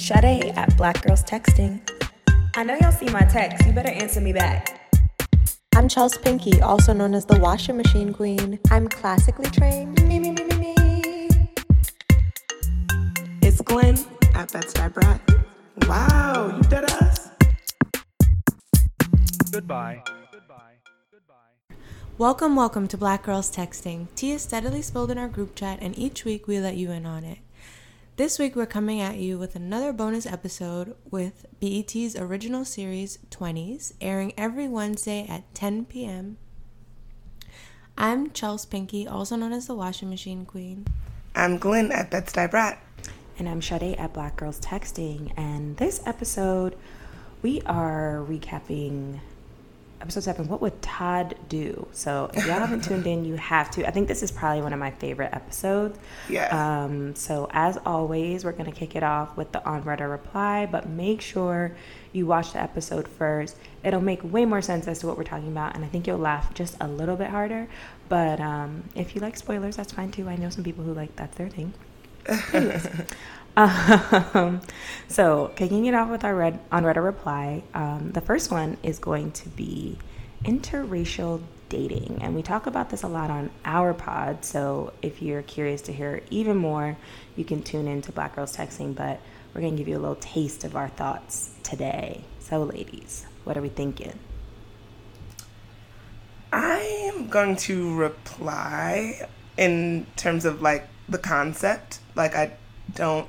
Sade at Black Girls Texting. I know y'all see my text. You better answer me back. I'm Chels Pinky, also known as the washing machine queen. I'm classically trained. Me, me, me, me, me. It's Glenn at Bed-Stuy Brat. Wow, you dead ass. Goodbye. Welcome, welcome to Black Girls Texting. Tea is steadily spilled in our group chat, and each week we let you in on it. This week we're coming at you with another bonus episode with BET's original series 20s, airing every Wednesday at 10 p.m. I'm Chels Pinky, also known as the Washing Machine Queen. I'm Glenn at Bed-Stuy Brat. And I'm Sade at Black Girls Texting. And this episode, we are recapping episode seven, what would Todd do? So if y'all haven't tuned in, you have to. I think this is probably one of my favorite episodes. Yeah. Um, so as always, we're gonna kick it off with the on read or reply, but make sure you watch the episode first. It'll make way more sense as to what we're talking about, and I think you'll laugh just a little bit harder. But um, if you like spoilers, that's fine too. I know some people who like that's their thing. Anyways, um, so kicking it off with our red on read or reply. Um, the first one is going to be interracial dating, and we talk about this a lot on our pod. So if you're curious to hear even more, you can tune in to Black Girls Texting. But we're gonna give you a little taste of our thoughts today. So, ladies, what are we thinking? I am going to reply in terms of like the concept. Like I don't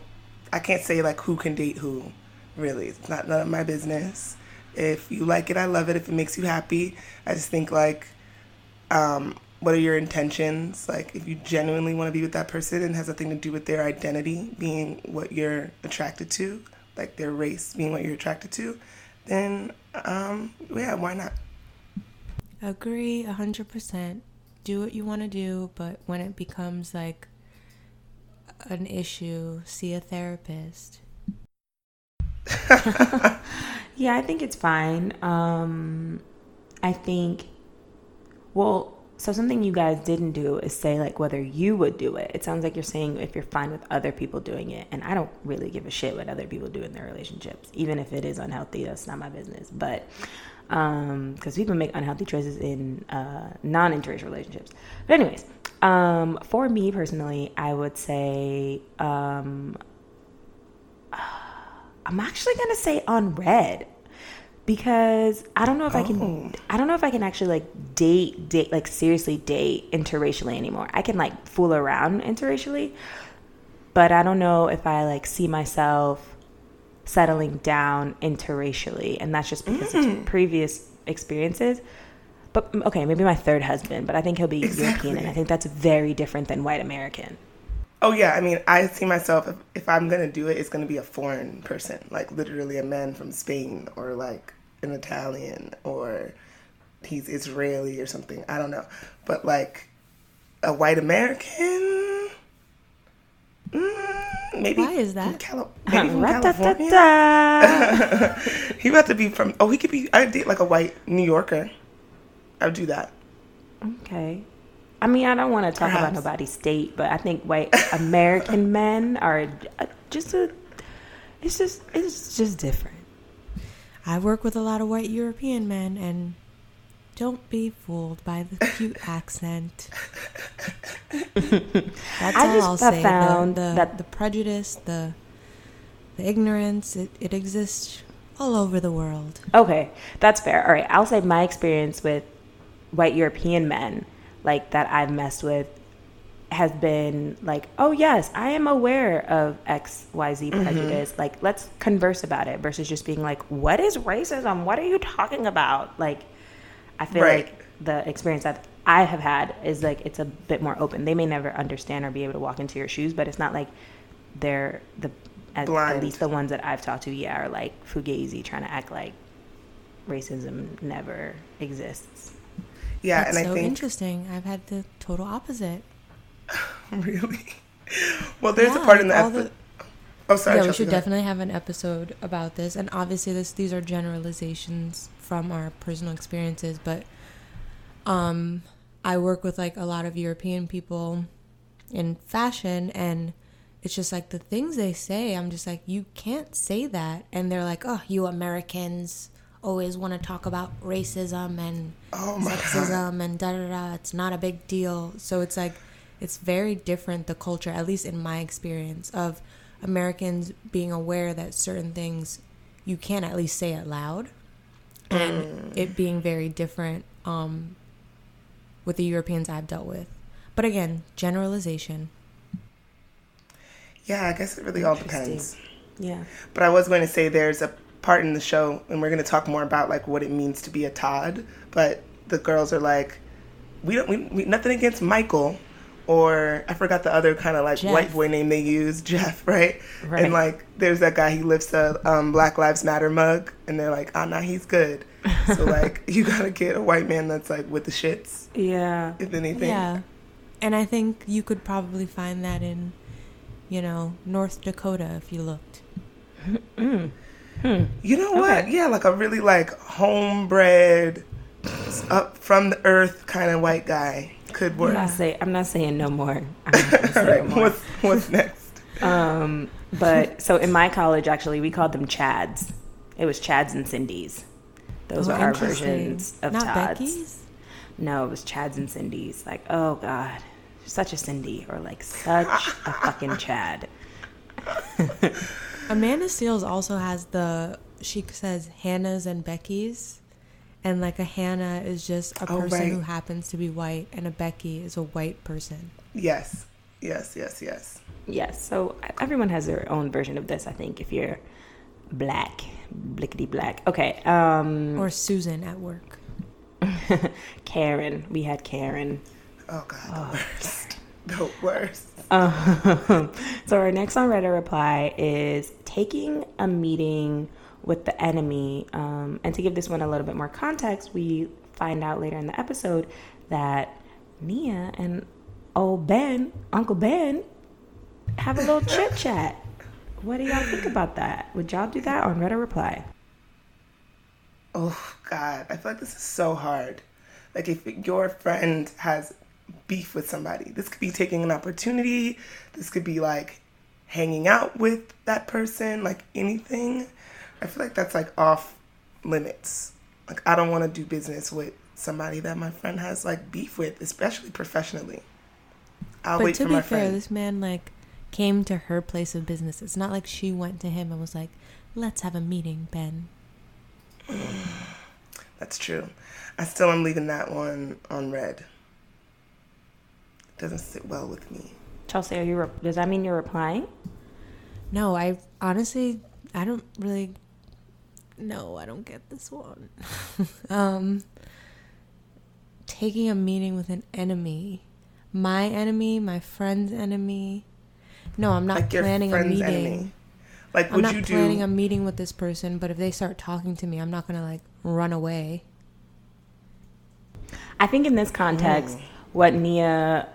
I can't say like who can date who. Really. It's not none of my business. If you like it, I love it. If it makes you happy, I just think like um what are your intentions? Like if you genuinely want to be with that person and has nothing to do with their identity being what you're attracted to, like their race being what you're attracted to, then um yeah, why not? Agree 100%. Do what you want to do, but when it becomes like an issue, see a therapist. yeah, I think it's fine. Um, I think, well, so something you guys didn't do is say like whether you would do it. It sounds like you're saying if you're fine with other people doing it, and I don't really give a shit what other people do in their relationships, even if it is unhealthy. That's not my business. But because um, people make unhealthy choices in uh, non-interracial relationships. But anyways, um, for me personally, I would say um, I'm actually gonna say on read because I don't know if oh. I can. Oh. I don't know if I can actually like date, date, like seriously date interracially anymore. I can like fool around interracially, but I don't know if I like see myself settling down interracially, and that's just because mm. of previous experiences. But okay, maybe my third husband, but I think he'll be exactly. European, and I think that's very different than white American. Oh yeah, I mean, I see myself if, if I'm gonna do it, it's gonna be a foreign person, like literally a man from Spain or like an Italian or he's Israeli or something. I don't know, but like a white American. Mm, maybe why is that? Cali- maybe from California. he about to be from. Oh, he could be. I date like a white New Yorker. I would do that. Okay. I mean, I don't want to talk Perhaps. about nobody's state, but I think white American men are uh, just a. It's just it's just different. I work with a lot of white European men, and don't be fooled by the cute accent. That's I all I'll say. Found the, the, that the prejudice, the the ignorance, it, it exists all over the world. Okay, that's fair. All right, I'll say my experience with white European men like that I've messed with has been like, oh yes, I am aware of X Y Z mm-hmm. prejudice. Mm-hmm. Like let's converse about it versus just being like, what is racism? What are you talking about? Like, I feel right. like the experience that I have had is like it's a bit more open. They may never understand or be able to walk into your shoes, but it's not like they're the at, at least the ones that I've talked to, yeah, are like fugazi trying to act like racism never exists. Yeah, That's and so I think interesting. I've had the total opposite. really? Well, there's yeah, a part in the. The, oh, sorry. Yeah, we should definitely have an episode about this. And obviously, this these are generalizations from our personal experiences, but um, I work with like a lot of European people in fashion, and it's just like the things they say, I'm just like, you can't say that. And they're like, oh, you Americans always want to talk about racism and Oh my sexism and da da da. It's not a big deal. So it's like, it's very different, the culture, at least in my experience, of Americans being aware that certain things you can at least say it loud and it being very different um, with the Europeans I've dealt with. But again, generalization. Yeah, I guess it really all depends. Yeah. But I was going to say there's a part in the show, and we're going to talk more about like what it means to be a Todd. But the girls are like, we don't, we, we nothing against Michael, or I forgot the other kind of like Jeff. white boy name they use, Jeff, right? Right. And like, there's that guy he lifts a um, Black Lives Matter mug, and they're like, oh, nah, he's good. so like, you gotta get a white man that's like with the shits, Yeah. if anything. Yeah. And I think you could probably find that in, you know, North Dakota if you looked. You know what? Okay. Yeah, like a really like homebred, up from the earth kind of white guy could I'm work. not, say, I'm not saying no more. I'm not gonna say All no more. what's what's next? Um, but so in my college, actually, we called them Chads. It was Chads and Cindy's. Those Oh, were our versions of Not Tods. Becky's? No, it was Chads and Cindy's. Like, oh god, such a Cindy, or like such a fucking Chad. Amanda Seales also has the, she says Hannah's and Becky's. And like a Hannah is just a Oh, person right. who happens to be white, and a Becky is a white person. Yes, yes, yes, yes. Yes, so everyone has their own version of this. I think if you're black, blickety black. Okay, um, Or Susan at work. Karen. We had Karen. Oh god, the worst, the worst. Um, so our next on read or reply is taking a meeting with the enemy. Um, and to give this one a little bit more context, we find out later in the episode that Nia and old Ben, Uncle Ben, have a little chit chat. What do y'all think about that? Would y'all do that on read or reply? Oh god, I feel like this is so hard. Like if your friend has beef with somebody, this could be taking an opportunity. This could be like hanging out with that person, like anything. I feel like that's like off limits. Like I don't want to do business with somebody that my friend has like beef with, especially professionally. I'll but wait to for be my fair, friend. this man like came to her place of business. It's not like she went to him and was like, "Let's have a meeting, Ben." That's true. I still am leaving that one on read. Doesn't sit well with me. Chelsea, are you? Re- does that mean you're replying? No, I honestly, I don't really. No, I don't get this one. um, taking a meeting with an enemy, my enemy, my friend's enemy. No, I'm not like your planning a meeting. enemy. Like, I'm would not you do? planning a meeting with this person, but if they start talking to me, I'm not gonna like run away. I think in this context, what Nia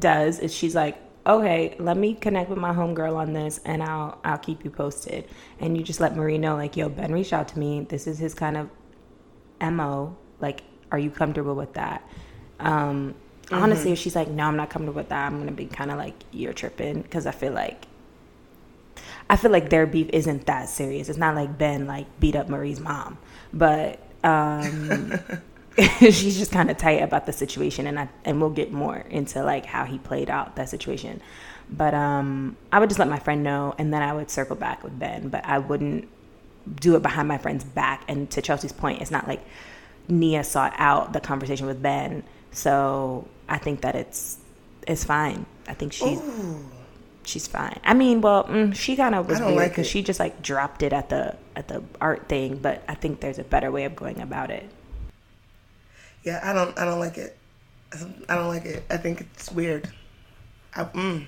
does is she's like, okay, let me connect with my homegirl on this, and I'll I'll keep you posted. And you just let Marie know, like, yo, Ben reached out to me. This is his kind of mo. Like, are you comfortable with that? Um, Honestly, if she's like, no, I'm not comfortable with that, I'm gonna be kind of like, you're tripping, because I feel like. I feel like their beef isn't that serious. It's not like Ben like beat up Marie's mom, but um, she's just kind of tight about the situation, and I and we'll get more into like how he played out that situation. But um, I would just let my friend know, and then I would circle back with Ben. But I wouldn't do it behind my friend's back. And to Chelsea's point, it's not like Nia sought out the conversation with Ben, so I think that it's it's fine. I think she's she's fine. I mean, well, mm, she kind of was weird because she just like dropped it at the at the art thing. But I think there's a better way of going about it. Yeah, I don't. I don't like it. I don't like it. I think it's weird. I, mm.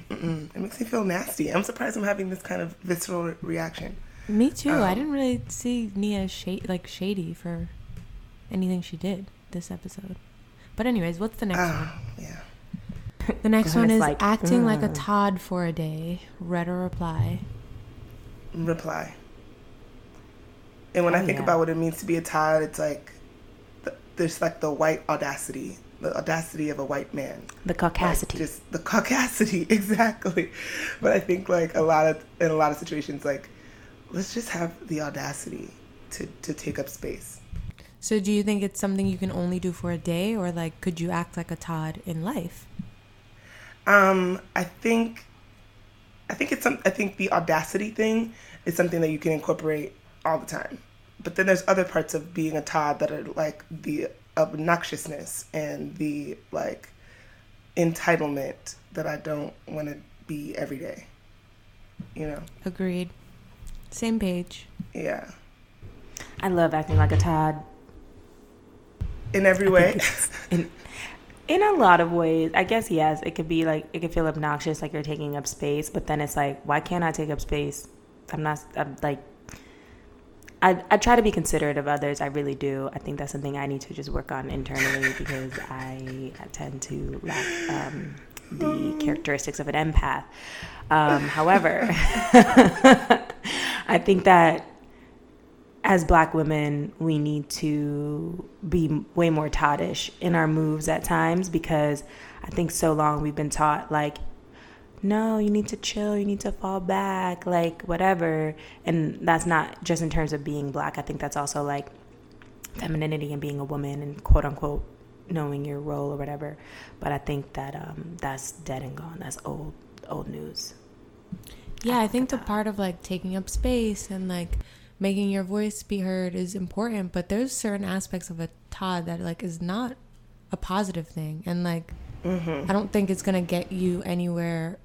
It makes me feel nasty. I'm surprised I'm having this kind of visceral re- reaction. Me too. I Um, didn't really see Nia shade like shady for anything she did this episode. But anyways, what's the next one? Ah, yeah. The next one is like, acting like a mm. Todd for a day. Read or reply. Reply. And when Oh, I think yeah. about what it means to be a Todd, it's like th- there's like the white audacity the audacity of a white man. The Like, caucasity. just the caucasity, exactly. But I think like a lot of in a lot of situations, like let's just have the audacity to to take up space. So do you think it's something you can only do for a day or like could you act like a Todd in life? Um, I think, I think it's some. I think the audacity thing is something that you can incorporate all the time. But then there's other parts of being a Todd that are like the obnoxiousness and the like entitlement that I don't want to be every day. You know? Agreed. Same page. Yeah. I love acting like a Todd. In every way. in in a lot of ways i guess yes it could be like it could feel obnoxious like you're taking up space but then it's like why can't i take up space i'm not i'm like I, I try to be considerate of others. I really do. I think that's something i need to just work on internally because i, tend to lack um, the characteristics of an empath. Um, however i think that as black women, we need to be way more toddish in our moves at times because I think so long we've been taught like, no, you need to chill, you need to fall back, like whatever. And that's not just in terms of being black. I think that's also like femininity and being a woman and quote unquote knowing your role or whatever. But I think that um, that's dead and gone. That's old old news. Yeah, I think the part of like taking up space and like making your voice be heard is important, but there's certain aspects of a Todd that like is not a positive thing, and like I don't think it's gonna get you anywhere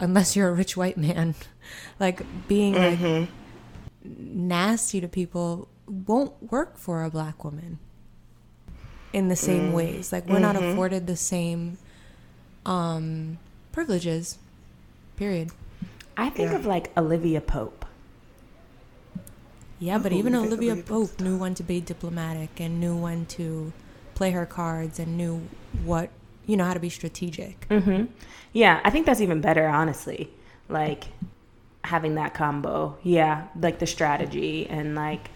unless you're a rich white man. like being like mm-hmm. nasty to people won't work for a black woman in the same mm. ways. Like we're not mm-hmm. afforded the same um privileges. Period. I think Yeah. of like Olivia Pope. Yeah, but Ooh, even Olivia Olivia Pope knew when to be diplomatic and knew when to play her cards and knew what you know how to be strategic. hmm Yeah, I think that's even better, honestly. Like having that combo. Yeah, like the strategy and like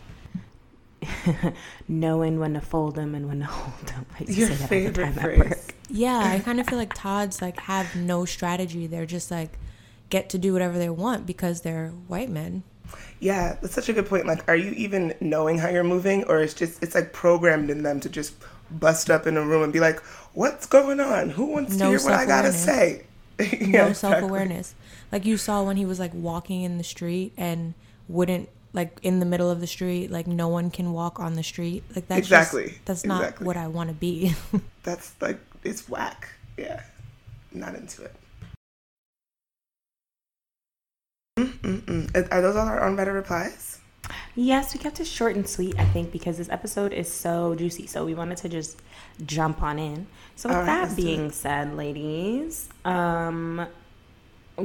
knowing when to fold them and when to hold them. I used Your say that all the favorite time at phrase. work. Yeah, I kind of feel like Todd's like have no strategy. They're just like get to do whatever they want because they're white men. Yeah, that's such a good point. Like, are you even knowing how you're moving, or it's just it's like programmed in them to just bust up in a room and be like, "What's going on? Who wants No to hear what I gotta say?" yeah, no exactly. self awareness. Like you saw when he was like walking in the street and wouldn't like in the middle of the street, like no one can walk on the street. Like that's just- Exactly, that's not exactly. what I want to be. That's like it's whack. Yeah, not into it. Mm-mm-mm. Are those all our unread replies? Yes, we kept it short and sweet, I think, because this episode is so juicy. So we wanted to just jump on in. So with right, that being said, ladies, um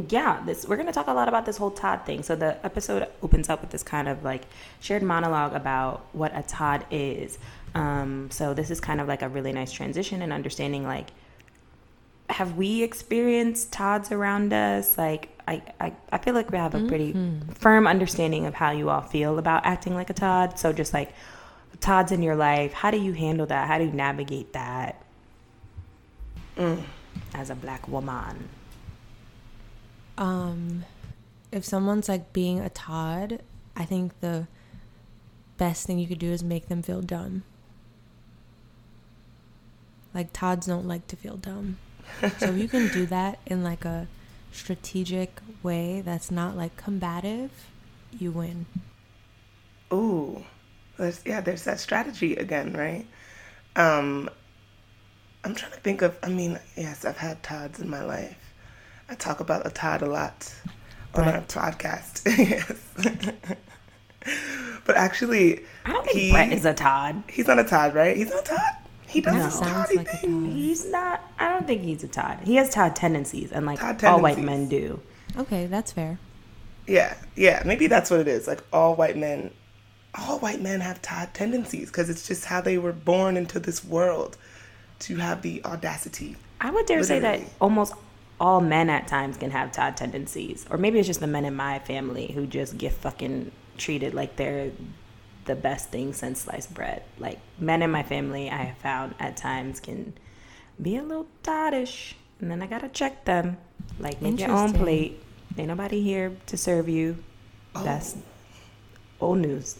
yeah, this we're gonna talk a lot about this whole Todd thing. So the episode opens up with this kind of like shared monologue about what a Todd is. Um, so this is kind of like a really nice transition and understanding like have we experienced Todds around us? Like, I, I, I feel like we have a pretty firm understanding of how you all feel about acting like a Todd. So, just like Todds in your life, how do you handle that? How do you navigate that as a black woman? um if someone's like being a Todd, I think the best thing you could do is make them feel dumb. Like Todds don't like to feel dumb. So if you can do that in like a strategic way that's not like combative, you win. Ooh, there's, yeah, there's that strategy again, right? Um, I'm trying to think of. I mean, yes, I've had Todds in my life. I talk about a Todd a lot on our podcast. yes, but actually, I don't think he, Brett is a Todd. He's not a Todd, right? He's not a Todd. He does No. this Sounds Toddy like a thing. Todd. He's not, I don't think he's a Todd. He has Todd tendencies, and like Todd all white men do. Okay, that's fair. Yeah, yeah, maybe that's what it is. Like all white men, all white men have Todd tendencies because it's just how they were born into this world to have the audacity. I would dare say that almost all men at times can have Todd tendencies, or maybe it's just the men in my family who just get fucking treated like they're the best thing since sliced bread. Like men in my family, I have found at times can be a little toddish, and then I gotta check them. Like make your own Interesting. plate. Ain't nobody here to serve you. That's old news.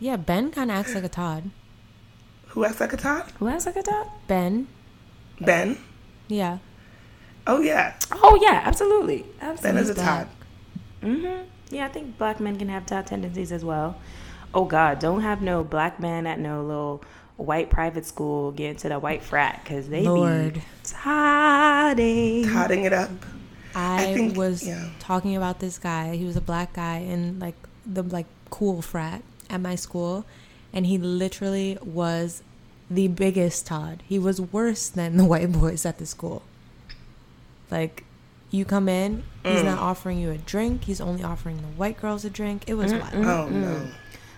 Yeah, Ben kind of acts like a Todd. Who acts like a Todd? Who acts like a Todd? Ben, Ben. yeah. Oh yeah, Oh yeah, absolutely, absolutely. Ben absolutely. is a Todd. hmm Yeah, I think black men can have Todd tendencies as well. Oh God, don't have no black man at no little white private school get into the white frat because they Lord. be todding. Todding it up. I, I think- was yeah. talking about this guy. He was a black guy in like the like cool frat at my school, and he literally was the biggest Todd. He was worse than the white boys at the school. Like, you come in, he's Mm. not offering you a drink. He's only offering the white girls a drink. It was wild. Oh no,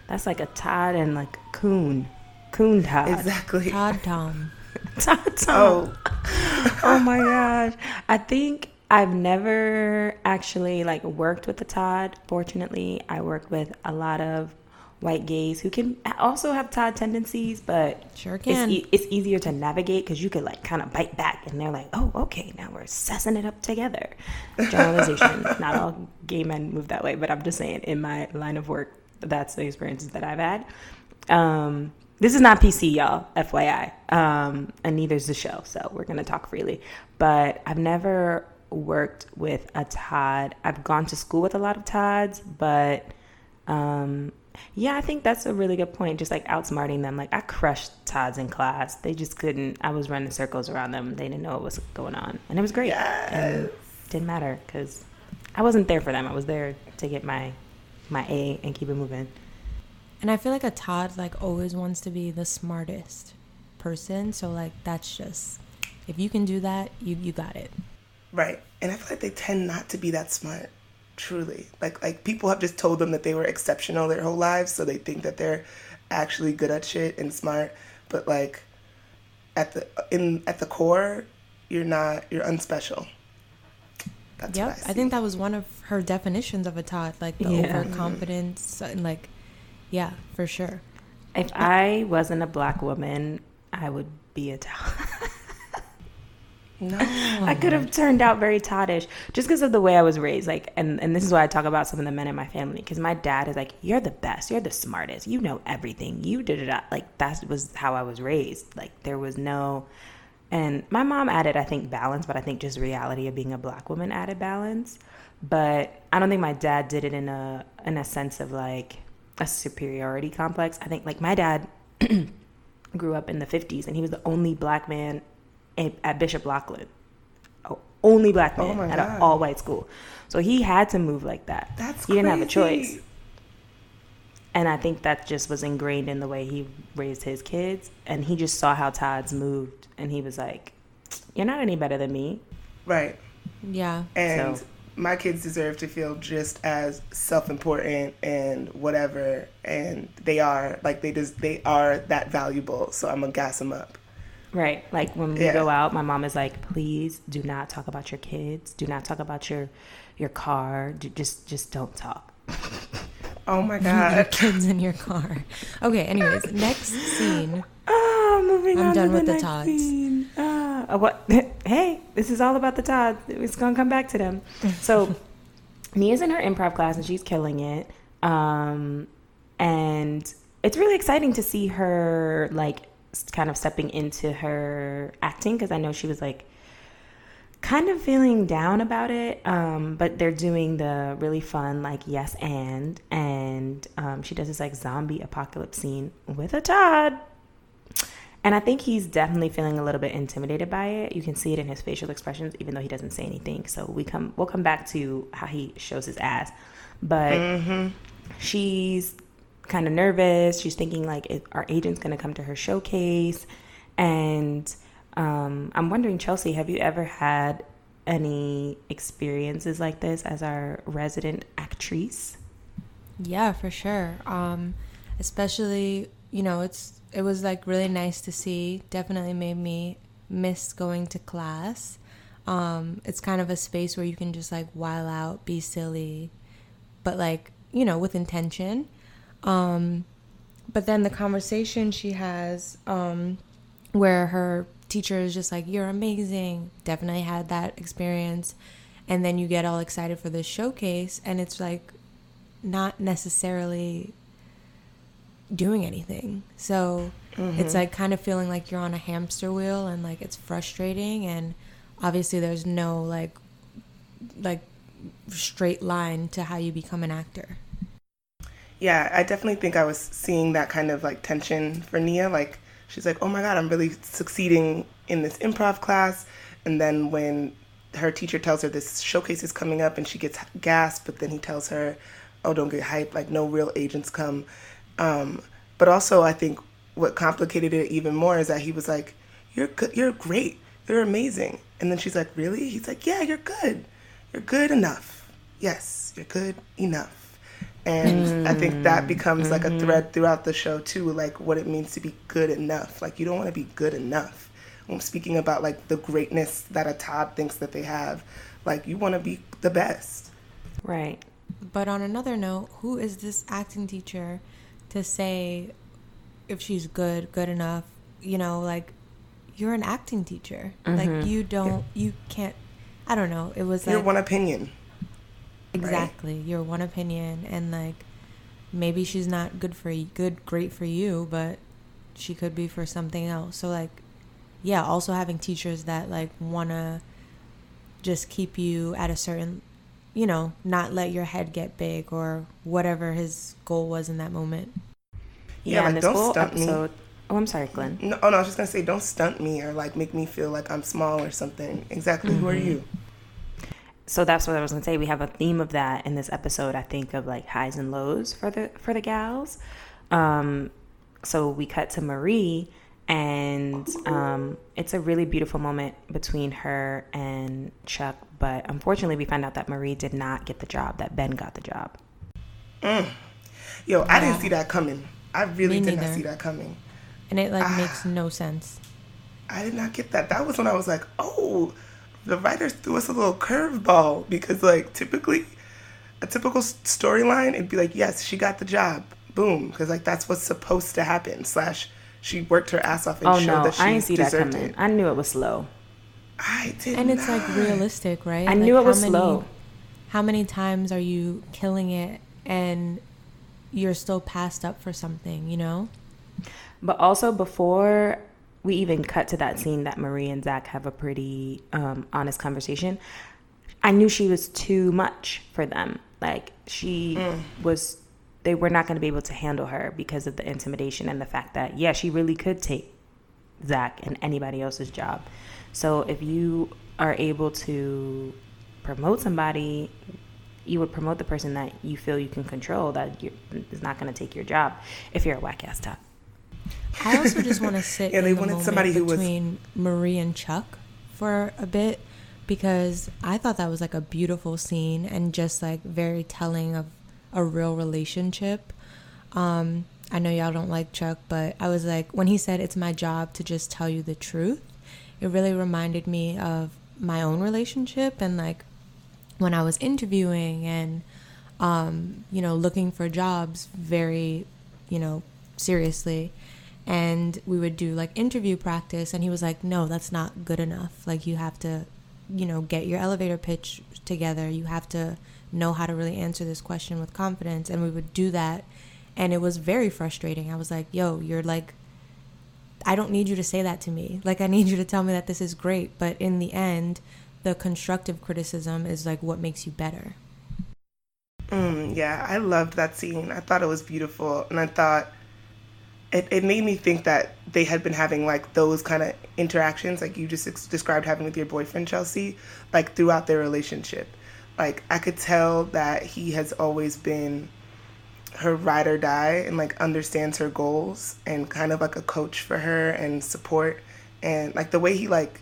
That's like a Todd and like a coon, coon Todd. exactly. Todd Tom. Todd Tom. Oh, oh my gosh. I think I've never actually like worked with a Todd. Fortunately, I work with a lot of white gays who can also have Todd tendencies, but Sure it's, can. e- it's easier to navigate because you could like kind of bite back and they're like, oh, okay, now we're sussing it up together. Generalization. Not all gay men move that way, but I'm just saying in my line of work, that's the experiences that I've had. Um, this is not PC, y'all, FYI. Um, and neither is the show, so we're gonna talk freely. But I've never worked with a Todd. I've gone to school with a lot of Todds, but um, yeah, I think that's a really good point. Just like outsmarting them. Like I crushed Todds in class. They just couldn't. I was running circles around them. They didn't know what was going on, and it was great. And didn't matter because I wasn't there for them. I was there to get my my A and keep it moving. And I feel like a Todd like always wants to be the smartest person. So like that's just if you can do that, you you got it. right. And I feel like they tend not to be that smart. Truly, like like people have just told them that they were exceptional their whole lives, so they think that they're actually good at shit and smart. But like at the in at the core, you're not. You're unspecial. That's Yep. I, I, think that was one of her definitions of a Todd, like the Yeah. overconfidence and like yeah, for sure. If I wasn't a black woman, I would be a Todd. no. I could have turned out very Toddish just because of the way I was raised. Like, and, and this is why I talk about some of the men in my family because my dad is like, "You're the best. You're the smartest. You know everything. You did it." Like that was how I was raised. Like there was no, and my mom added, I think, balance, but I think just reality of being a black woman added balance. But I don't think my dad did it in a in a sense of like a superiority complex. I think like my dad grew up in the 50s and he was the only black man at, at Bishop Loughlin. Oh, only black Oh man my at God. an all white school. So he had to move like that. That's he didn't have a choice. And I think that just was ingrained in the way he raised his kids. And he just saw how Todd's moved. And he was like, You're not any better than me. Right. Yeah. And So- my kids deserve to feel just as self-important and whatever, and they are like they just they are that valuable. So I'm gonna gas them up. Right. Like when we Yeah. go out, my mom is like, "Please do not talk about your kids. Do not talk about your your car. Do, just just don't talk." Oh my Your god. kids in your car. Okay, anyways, next scene. Ah, moving I'm on done to with the the Todds. scene. Ah, uh, what? Hey, this is all about the Todds. It's gonna come back to them. So, Nia's in her improv class and she's killing it. Um, and it's really exciting to see her like kind of stepping into her acting because I know she was like kind of feeling down about it um, but they're doing the really fun like yes and and um, she does this like zombie apocalypse scene with a todd. And i think he's definitely feeling a little bit intimidated by it. You can see it in his facial expressions even though he doesn't say anything. So we come we'll come back to how he shows his ass. But she's kind of nervous. She's thinking like, our agent's going to come to her showcase, and um, I'm wondering, Chelsea, have you ever had any experiences like this as our resident actress? Yeah, for sure. Um, especially, you know, it's it was like really nice to see. Definitely made me miss going to class. Um, it's kind of a space where you can just like while out, be silly, but like you know with intention. Um, but then the conversation she has, um, where her teacher is just like, "You're amazing," definitely had that experience, and then you get all excited for this showcase, and it's like not necessarily doing anything. So mm-hmm. it's like kind of feeling like you're on a hamster wheel, and like it's frustrating, and obviously there's no like like straight line to how you become an actor. Yeah, I definitely think I was seeing that kind of like tension for Nia. Like she's like, "Oh my god, I'm really succeeding in this improv class," and then when her teacher tells her this showcase is coming up, and she gets gasped, but then he tells her, "Oh, don't get hyped. Like no real agents come." Um, but also, I think what complicated it even more is that he was like, "You're good. You're great. You're amazing." And then she's like, "Really?" He's like, "Yeah, you're good. You're good enough. Yes, you're good enough." And mm. i think that becomes mm-hmm. like a mm-hmm. thread throughout the show too like what it means to be good enough like you don't want to be good enough i'm speaking about like the greatness that a todd thinks that they have like you want to be the best right but on another note who is this acting teacher to say if she's good good enough you know like you're an acting teacher mm-hmm. like you don't yeah. you can't i don't know it was your like, one opinion Exactly. Right? Your one opinion and like maybe she's not good for you, good great for you, but she could be for something else. So like yeah, also having teachers that like want to just keep you at a certain you know, not let your head get big or whatever his goal was in that moment. Yeah, yeah like, don't stunt episode, me. Oh, I'm sorry, Glenn. No, oh no, I was just gonna say, don't stunt me or like make me feel like I'm small or something. Exactly. Mm-hmm. Who are mm-hmm. you? So that's what I was gonna say. We have a theme of that in this episode. I think of like highs and lows for the for the gals. Um, so we cut to Marie, and um, it's a really beautiful moment between her and Chuck. But unfortunately, we find out that Marie did not get the job. That Ben got the job. Mm. Yo, I didn't see that coming. I really did not see that coming. And it like ah, makes no sense. I did not get that. That was when I was like, oh the writers threw us a little curveball because like typically a typical storyline it'd be like yes she got the job boom because like that's what's supposed to happen slash she worked her ass off and oh, showed no, that she I didn't see that coming. It. I knew it was slow. I did, and it's not. like realistic, right? I like knew it was many, slow. How many times are you killing it and you're still passed up for something? You know. But also before we even cut to that scene that Marie and Zach have a pretty um, honest conversation. I knew she was too much for them. Like she mm. was, they were not going to be able to handle her because of the intimidation and the fact that yeah, she really could take Zach and anybody else's job. So if you are able to promote somebody, you would promote the person that you feel you can control that is not going to take your job if you're a whack ass Todd. I also just want to sit yeah, they the wanted somebody who between was... Marie and Chuck for a bit because I thought that was like a beautiful scene and just like very telling of a real relationship. Um, I know y'all don't like Chuck, but I was like, when he said it's my job to just tell you the truth, it really reminded me of my own relationship and like when I was interviewing and, um, you know, looking for jobs very, you know, seriously and we would do like interview practice and he was like no that's not good enough. Like you have to you know get your elevator pitch together. You have to know how to really answer this question with confidence. And we would do that and it was very frustrating. I was like yo you're like i don't need you to say that to me. Like i need you to tell me that this is great. But in the end the constructive criticism is like what makes you better. Mm, yeah i loved that scene. I thought it was beautiful and i thought it, it made me think that they had been having like those kind of interactions like you just ex- described having with your boyfriend chelsea like throughout their relationship. Like i could tell that he has always been her ride or die and like understands her goals and kind of like a coach for her and support. And like the way he like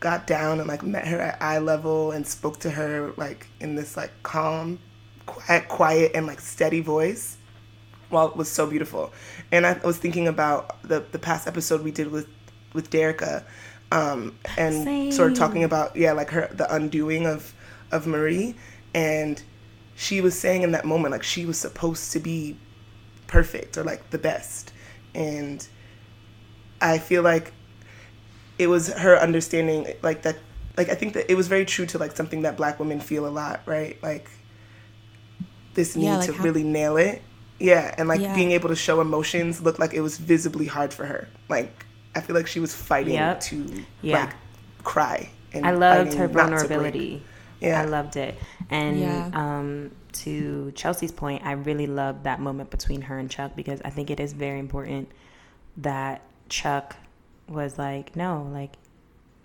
got down and like met her at eye level and spoke to her like in this like calm quiet quiet and like steady voice well, it was so beautiful. And I was thinking about the the past episode we did with with Derica, um, and Same. sort of talking about yeah, like her the undoing of of Marie, and she was saying in that moment like she was supposed to be perfect or like the best. And I feel like it was her understanding like that like I think that it was very true to like something that black women feel a lot, right? Like this need Yeah, like to how- really nail it. Yeah, and like Yeah. being able to show emotions looked like it was visibly hard for her. Like I feel like she was fighting Yep. to Yeah. like cry. And I loved her not to break. vulnerability. Yeah. I loved it. And Yeah. um, to Chelsea's point, I really loved that moment between her and Chuck because I think it is very important that Chuck was like, no, like,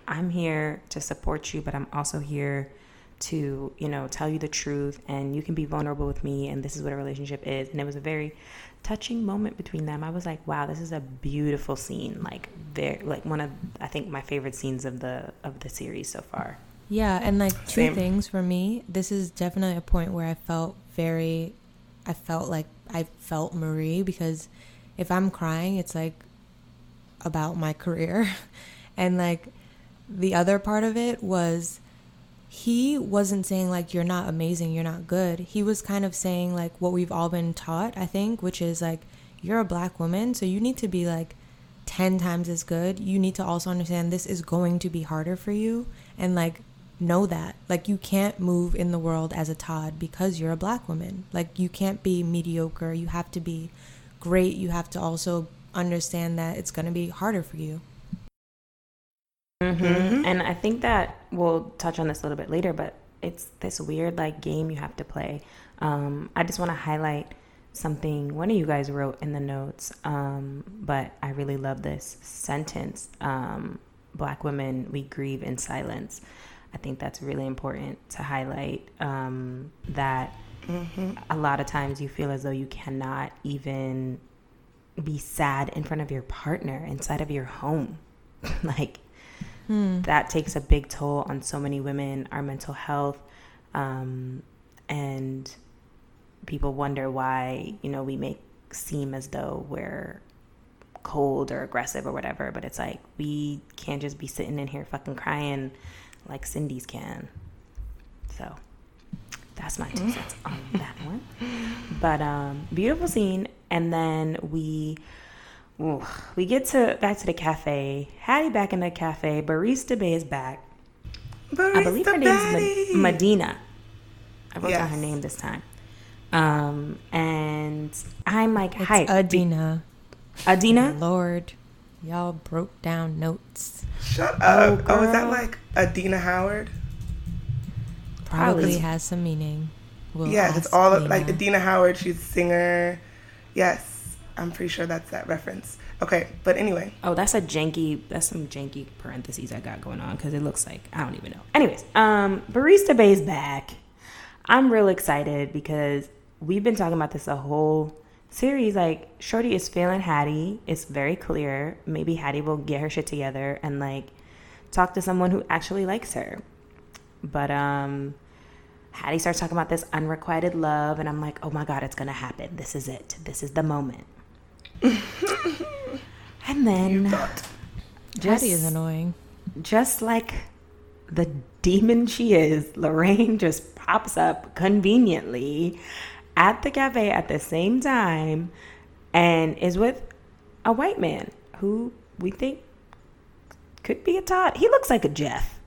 I'm here to support you, but I'm also here to, you know, tell you the truth and you can be vulnerable with me and this is what a relationship is. And it was a very touching moment between them. I was like, wow, this is a beautiful scene. Like very like one of I think my favorite scenes of the of the series so far. Yeah, and like two Same. things for me. This is definitely a point where I felt very, I felt like I felt Marie because if I'm crying, it's like about my career. And like the other part of it was he wasn't saying like you're not amazing, you're not good. He was kind of saying like what we've all been taught, I think, which is like you're a black woman, so you need to be like 10 times as good. You need to also understand this is going to be harder for you and like know that. Like you can't move in the world as a Todd because you're a black woman. Like you can't be mediocre. You have to be great. You have to also understand that it's going to be harder for you. Mm-hmm. And I think that we'll touch on this a little bit later, but it's this weird like game you have to play. Um, I just want to highlight something one of you guys wrote in the notes, um, but I really love this sentence. Um, Black women, we grieve in silence. I think that's really important to highlight um, that a lot of times you feel as though you cannot even be sad in front of your partner inside of your home. like, that takes a big toll on so many women, our mental health, um, and people wonder why you know we make seem as though we're cold or aggressive or whatever. But it's like we can't just be sitting in here fucking crying like Cindy's can. So that's my two cents on that one. But um, beautiful scene, and then we ooh, we get to back to the cafe. Hattie back in the cafe. Barista Bay is back. I believe her name is Ma- Medina. I wrote down her name this time. Um, and I'm like, It's hi, Adina. Adina. Lord, y'all broke down notes. Shut up. Oh, is that like Adina Howard? Probably Probably. has some meaning. We'll yeah, it's ask all like Adina Howard. She's a singer. Yes, I'm pretty sure that's that reference. Okay, but anyway, Oh, that's a janky. That's some janky parentheses I got going on because it looks like I don't even know. Anyways, um, Barista Bay's back. I'm real excited because we've been talking about this a whole series. Like, Shorty is feeling Hattie. It's very clear. Maybe Hattie will get her shit together and like talk to someone who actually likes her. But um, Hattie starts talking about this unrequited love, and I'm like, oh my god, it's gonna happen. This is it. This is the moment. and then thought. Hattie is annoying. just like the demon she is, Lorraine just pops up conveniently at the cafe at the same time and is with a white man who we think could be a Todd. He looks like a Jeff.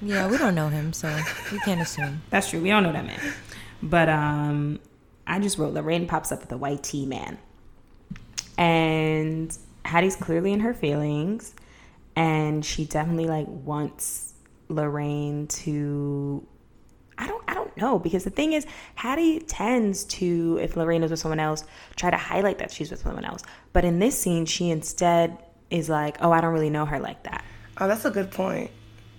Yeah, we don't know him, so we can't assume. That's true. We don't know that man. But um I just wrote Lorraine pops up with a white tea man. And Hattie's clearly in her feelings and she definitely like wants Lorraine to I don't I don't know because the thing is Hattie tends to if Lorraine is with someone else try to highlight that she's with someone else. But in this scene she instead is like, "Oh, I don't really know her like that." Oh, that's a good point.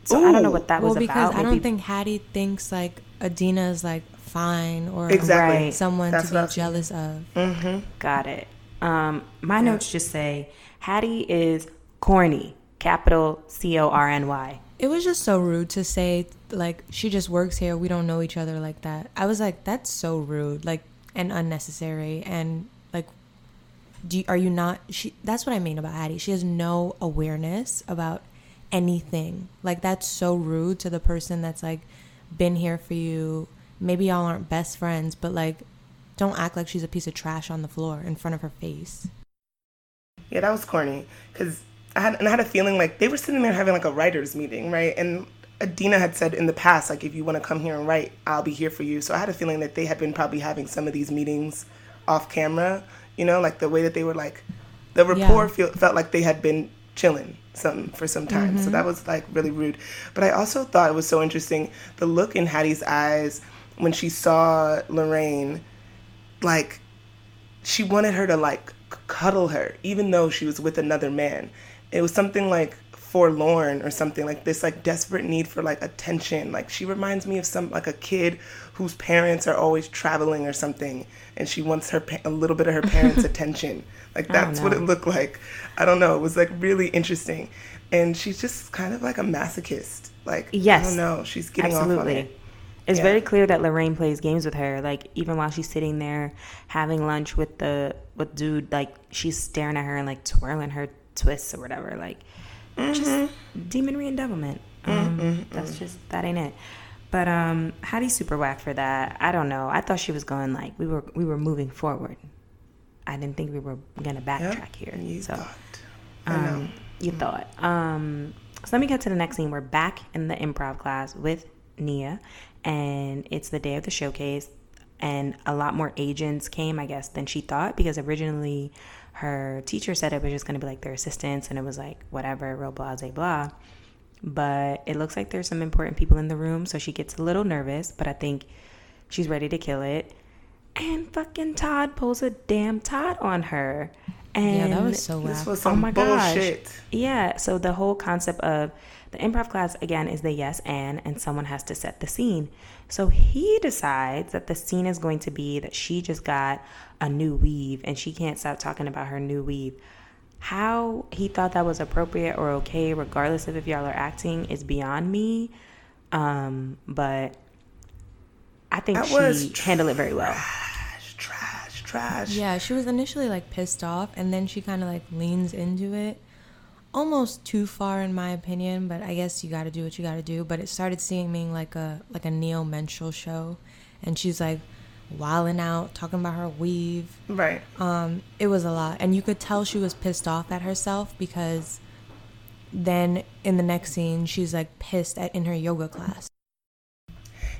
So I don't know what that well, was because about. I don't Maybe- think Hattie thinks like Adina is like fine or Exactly. Someone That's to be jealous of. Mm-hmm. Got it. Um, my notes just say Hattie is corny. Capital C O R N Y. It was just so rude to say like she just works here. We don't know each other like that. I was like, that's so rude, like and unnecessary, and like, do you, are you not? She. That's what I mean about Hattie. She has no awareness about anything. Like that's so rude to the person that's like been here for you. Maybe y'all aren't best friends, but like don't act like she's a piece of trash on the floor in front of her face. Yeah, that was corny. Cause I had and I had a feeling like they were sitting there having like a writers meeting, right? And Adina had said in the past, like, if you want to come here and write, I'll be here for you. So I had a feeling that they had been probably having some of these meetings off camera, you know, like the way that they were like, the rapport Yeah. feel, felt like they had been chilling some for some time. So mm-hmm. that was like really rude. But I also thought it was so interesting the look in Hattie's eyes when she saw Lorraine, like she wanted her to like cuddle her even though she was with another man. It was something like forlorn or something like this like desperate need for like attention. Like she reminds me of some like a kid whose parents are always traveling or something and she wants her pa- a little bit of her parents attention. Like that's what it looked like. I don't know. It was like really interesting. And she's just kind of like a masochist. Like i Yes. don't know. She's getting off on Absolutely. it It's Yeah. very clear that Lorraine plays games with her. Like even while she's sitting there having lunch with the with dude, like she's staring at her and like twirling her twists or whatever. Like just Mm-hmm. demonry and devilment. Um, That's just that ain't it. But um, Hattie's super whack for that. I don't know. I thought she was going like we were we were moving forward. I didn't think we were gonna backtrack here. you so thought i know um, you thought. Um, so let me get to the next scene. We're back in the improv class with Nia, and it's the day of the showcase. And a lot more agents came, I guess, than she thought because originally her teacher said it was just going to be like their assistants, and it was like whatever, real blah, blah, blah. But it looks like there's some important people in the room, so she gets a little nervous, but I think she's ready to kill it. And fucking Todd pulls a damn Todd on her. And yeah, that was so this whack. was Oh some my gosh. Yeah, so the whole concept of the improv class again is the yes and, and someone has to set the scene. So he decides that the scene is going to be that she just got a new weave and she can't stop talking about her new weave. How he thought that was appropriate or okay, regardless of if y'all are acting, is beyond me. Um, but I think That she was handled it very well. trash trash trash Yeah, she was initially like pissed off, and then she kind of like leans into it, almost too far in my opinion. But I guess you got to do what you got to do. But it started seeming like a like a neo minstrel show, and she's like wilding out, talking about her weave. right Um, it was a lot, and you could tell she was pissed off at herself because then in the next scene she's like pissed at in her yoga class.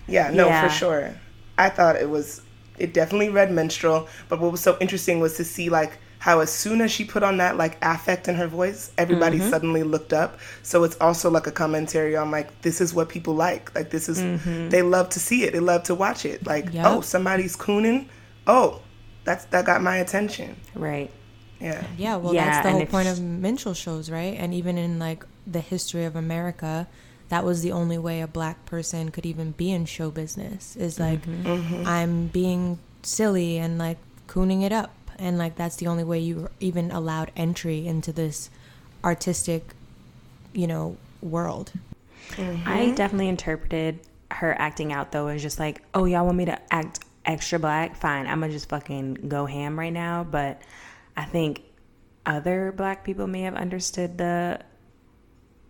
Yeah, no, Yeah. for sure. I thought it was it definitely read minstrel, but what was so interesting was to see like how as soon as she put on that like affect in her voice, everybody Mm-hmm. suddenly looked up. So it's also like a commentary on like this is what people like. Like this is Mm-hmm. they love to see it. They love to watch it. Like, Yep. oh, somebody's cooning. Oh, that's that got my attention. Right. Yeah. Yeah, well, Yeah, that's the whole point of minstrel shows, right? And even in like the history of America, that was the only way a black person could even be in show business. Is like Mm-hmm. I'm being silly and like cooning it up, and like that's the only way you were even allowed entry into this artistic, you know, world. Mm-hmm. I definitely interpreted her acting out though as just like, oh, y'all want me to act extra black? Fine, I'm gonna just fucking go ham right now. But I think other black people may have understood the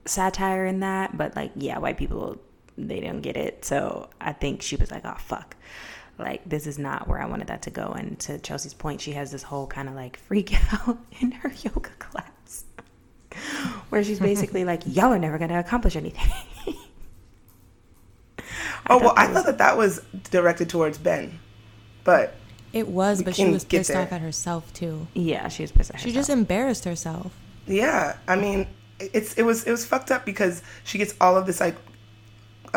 satire in that, but like, yeah, white people they don't get it. So I think she was like, oh fuck. Like this is not where I wanted that to go. And to Chelsea's point, she has this whole kind of like freak out in her yoga class, where she's basically like, "Y'all are never gonna accomplish anything." Oh well, thought I thought that that was directed towards Ben, but It was, but she was pissed there. off at herself too. Yeah, she was pissed at She just embarrassed herself. Yeah, I mean, it's it was it was fucked up because she gets all of this like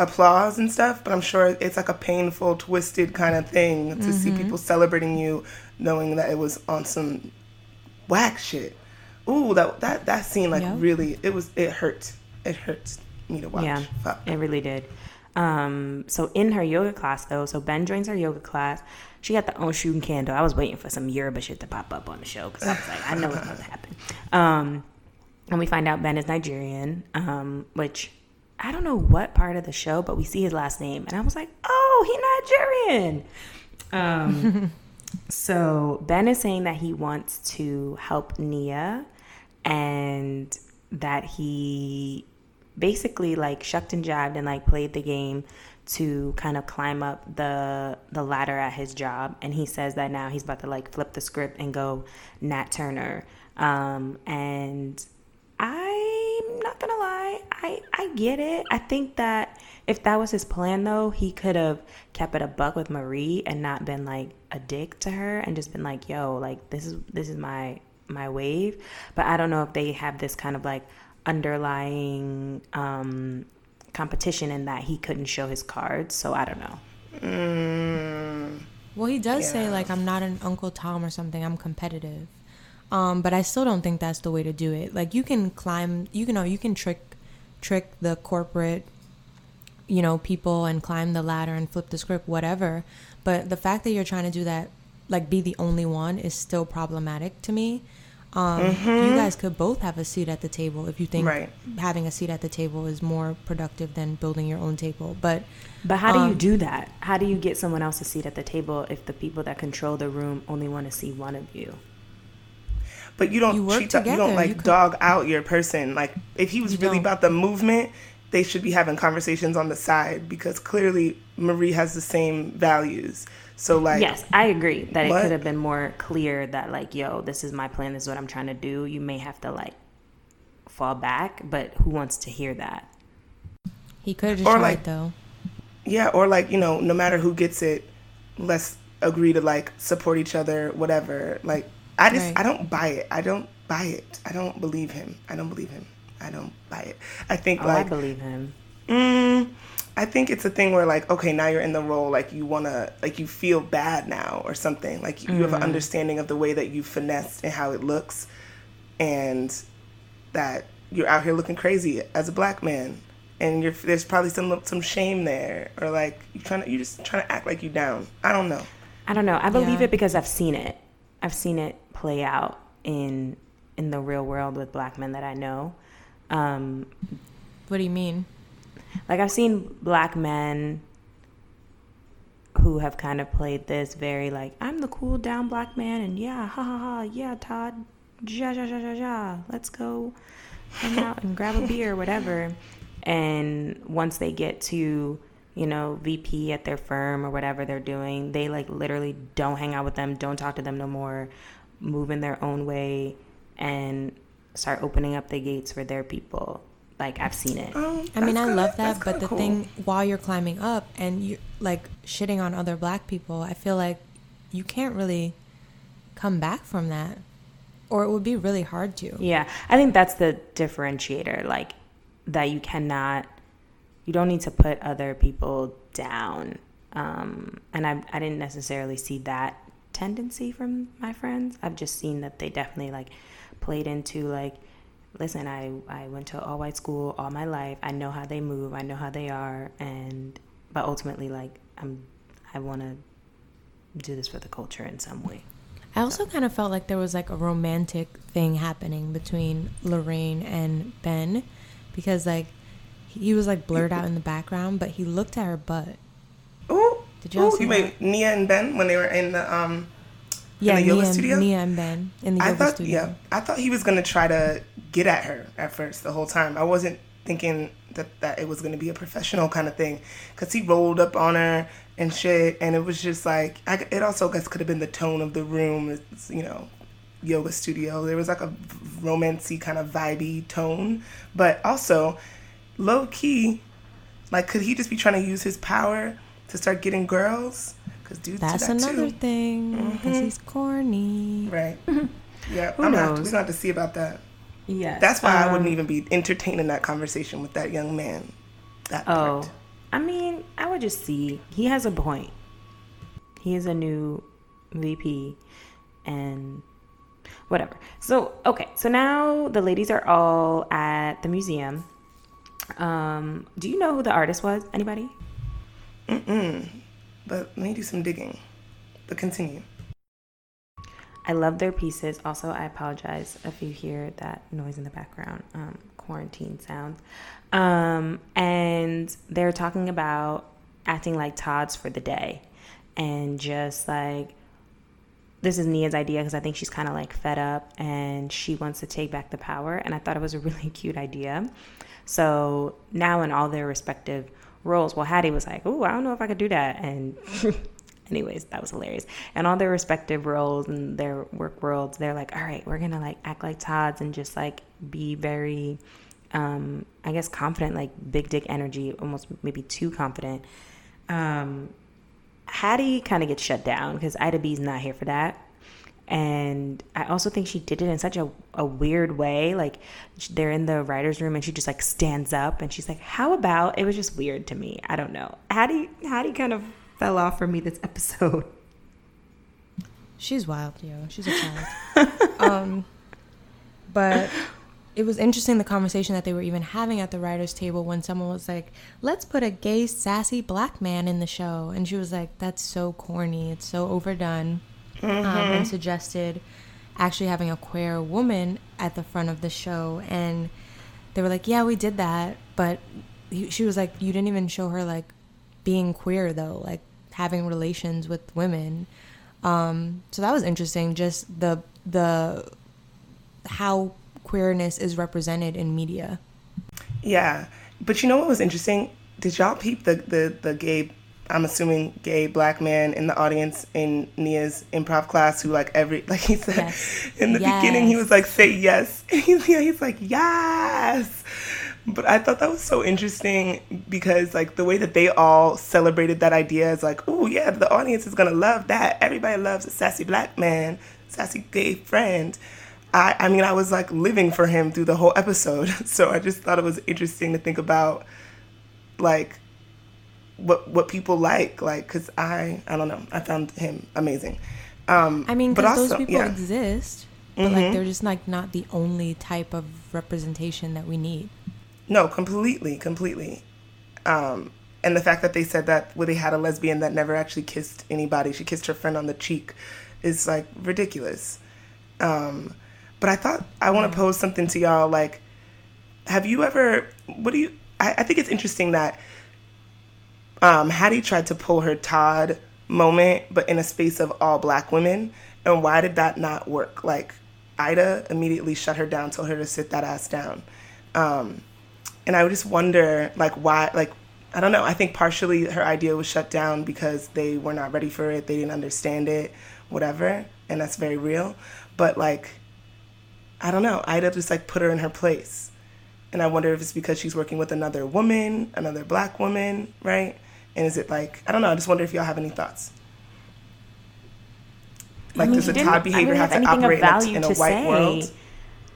applause and stuff, but I'm sure it's like a painful, twisted kind of thing to see people celebrating you, knowing that it was on some whack shit. Ooh, that that that scene like Yeah. really it was it hurt. It hurts me to watch. Yeah, Fuck. it really did. Um, so in her yoga class though, so Ben joins her yoga class. She got the own shooting candle. I was waiting for some Yoruba shit to pop up on the show because I was like, I know it's gonna happen. Um, and we find out Ben is Nigerian, um, which I don't know what part of the show, but we see his last name, and I was like, oh, he Nigerian. Um, so Ben is saying that he wants to help Nia, and that he basically like shucked and jived and like played the game to kind of climb up the the ladder at his job and he says that now he's about to like flip the script and go Nat Turner um, and I'm not gonna lie I I get it I think that if that was his plan though he could have kept it a buck with Marie and not been like a dick to her and just been like yo like this is this is my my wave but I don't know if they have this kind of like underlying um competition in that he couldn't show his cards. So I don't know. Mm, Well, he does say like I'm not an Uncle Tom or something. I'm competitive. Um, but I still don't think that's the way to do it. Like you can climb, you can know, you can trick, trick the corporate, you know, people and climb the ladder and flip the script, whatever. But the fact that you're trying to do that, like be the only one, is still problematic to me. Um, You guys could both have a seat at the table if you think Right. having a seat at the table is more productive than building your own table. But But how do you Um, do that? How do you get someone else a seat at the table if the people that control the room only want to see one of you? But you don't You work treat that, you don't like You could- dog out your person. Like if he was You really don't. about the movement, they should be having conversations on the side because clearly Marie has the same values. So like yes, I agree that it What? could have been more clear that like, yo, this is my plan, this is what I'm trying to do. You may have to like fall back, but who wants to hear that? he could have just Or, tried like, though. Yeah, or like, you know, no matter who gets it, let's agree to like support each other, whatever. Like I just Right. I don't buy it. I don't buy it. I don't believe him. I don't believe him. I don't buy it. I think Oh, like I believe him. Mm, I think it's a thing where like, okay, now you're in the role, like you wanna, like you feel bad now or something. Like you have an understanding of the way that you finessed and how it looks, and that you're out here looking crazy as a black man, and you're there's probably some some shame there, or like you trying to you just trying to act like you down. I don't know. I don't know. I believe Yeah. it because I've seen it. I've seen it play out in in the real world with black men that I know. Um, What do you mean? like I've seen black men who have kind of played this very like I'm the cool down black man and yeah ha ha ha yeah Todd ja ja ja ja ja let's go hang out and grab a beer or whatever and once they get to you know VP at their firm or whatever they're doing they like literally don't hang out with them don't talk to them no more move in their own way and start opening up the gates for their people like I've seen it Um, I mean, I kinda- love that, but the cool. thing while you're climbing up and you like shitting on other black people, I feel like you can't really come back from that, or it would be really hard to. Yeah, I think that's the differentiator. Like that you cannot, you don't need to put other people down. Um, and I, I didn't necessarily see that tendency from my friends. I've just seen that they definitely like played into like, listen, I, I went to all white school all my life. I know how they move. I know how they are. And, but ultimately like I'm, I want to do this for the culture in some way. I also kind of felt like there was like a romantic thing happening between Lorraine and Ben, because like he was like blurred out in the background, but he looked at her butt. Ooh, Did y'all ooh, you that? Nia and Ben when they were in the um Yeah, the yoga Nia, and- studio? Nia and Ben in the I yoga thought, studio. yeah, I thought he was gonna try to get at her at first the whole time. I wasn't thinking that that it was gonna be a professional kind of thing, cause he rolled up on her and shit, and it was just like, I, it also guess could have been the tone of the room, it's, you know, yoga studio. There was like a romancy kind of vibey tone, but also low key, like, could he just be trying to use his power to start getting girls? Cause dudes That's do that another too. thing because he's corny. Right. Yeah, Who I'm gonna have to, we're gonna have to see about that. Yes. That's why I Um, wouldn't even be entertaining that conversation with that young man. That Oh, part. I mean, I would just see. He has a point. He is a new VP, and whatever. So, okay. So now the ladies are all at the museum. Um, do you know who the artist was? Anybody? But let me do some digging. But continue. I love their pieces. Also, I apologize if you hear that noise in the background, um, quarantine sounds. Um, and they're talking about acting like Todd's for the day and just like this is Nia's idea because I think she's kind of like fed up and she wants to take back the power. And I thought it was a really cute idea. So now, in all their respective roles. Well, Hattie was like, "Oh, I don't know if I could do that," and anyways, that was hilarious. And all their respective roles and their work worlds, they're like, "All right, we're gonna like act like Todd's and just like be very." Um, I guess confident, like big dick energy, almost maybe too confident. Um, Hattie kind of gets shut down because Ida B's not here for that. And I also think she did it in such a, a weird way. Like they're in the writer's room and she just like stands up and she's like, How about it was just weird to me. I don't know. Hattie Hattie kind of fell off for me this episode. She's wild, yo. She's a child. um, but it was interesting the conversation that they were even having at the writers' table when someone was like, "Let's put a gay, sassy black man in the show," and she was like, "That's so corny. It's so overdone," Mm-hmm. um, and suggested actually having a queer woman at the front of the show, and they were like, "Yeah, we did that," but he, she was like, "You didn't even show her like being queer though, like having relations with women." Um, so that was interesting. Just the the how queerness is represented in media. Yeah, but you know what was interesting? Did y'all peep the the the gay? I'm assuming gay black man in the audience in Nia's improv class who like every like he said Yes. in the beginning he was like say yes. he's yeah, he's like yes. But I thought that was so interesting because like the way that they all celebrated that idea is like, oh yeah, the audience is gonna love that. Everybody loves a sassy black man, sassy gay friend. I, I mean, I was like living for him through the whole episode. So I just thought it was interesting to think about, like, what what people like, like, cause I I don't know, I found him amazing. Um, I mean, but because those also- people yeah. Mm-hmm. exist, but like they're just like not the only type of representation that we need. No, completely, completely. Um, and the fact that they said that where they had a lesbian that never actually kissed anybody, she kissed her friend on the cheek, is like ridiculous. Um, but I thought I want to pose something to y'all. Like, have you ever? What do you? I, I think it's interesting that um, Hattie tried to pull her Todd moment, but in a space of all black women. And why did that not work? Like, Ida immediately shut her down, told her to sit that ass down. Um, and I would just wonder, like, why, like, I don't know. I think partially her idea was shut down because they were not ready for it. They didn't understand it, whatever. And that's very real. But, like, I don't know. Ida just, like, put her in her place. And I wonder if it's because she's working with another woman, another black woman, right? And is it like, I don't know. I just wonder if y'all have any thoughts. Like, I mean, does the Todd behavior didn't have to operate in a, in a white say. world?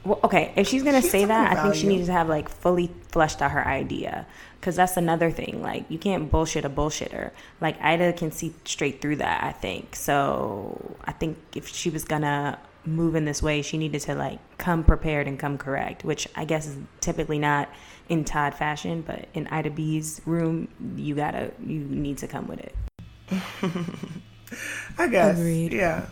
Well, okay, if she's gonna say that, I think she needs to have like fully fleshed out her idea, because that's another thing. Like you can't bullshit a bullshitter. Like Ida can see straight through that. I think so. I think if she was gonna move in this way, she needed to like come prepared and come correct, which I guess is typically not in Todd fashion, but in Ida B's room, you gotta you need to come with it. I guess. Agreed. Yeah.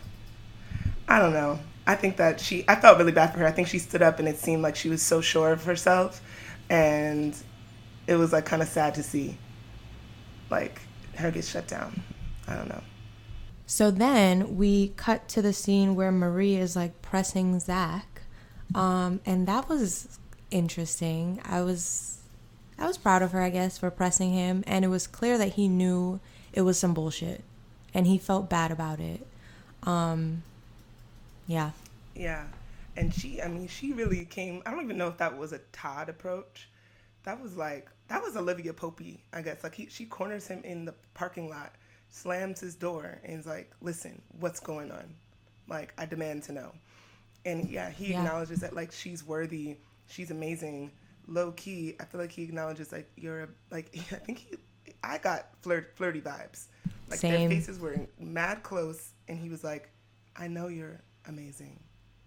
I don't know. I think that she, I felt really bad for her. I think she stood up and it seemed like she was so sure of herself. And it was like kind of sad to see, like, her get shut down. I don't know. So then we cut to the scene where Marie is like pressing Zach, um, and that was interesting. I was, I was proud of her, I guess, for pressing him, and it was clear that he knew it was some bullshit, and he felt bad about it. Um, yeah, Yeah. And she, I mean, she really came, I don't even know if that was a Todd approach. That was like, that was Olivia Popey, I guess. Like, he, she corners him in the parking lot, slams his door, and is like, listen, what's going on? Like, I demand to know. And yeah, he Yeah. acknowledges that, like, she's worthy, she's amazing. Low key, I feel like he acknowledges, like, you're a, like, I think he, I got flirt, flirty vibes. Like, Same. their faces were mad close, and he was like, I know you're amazing.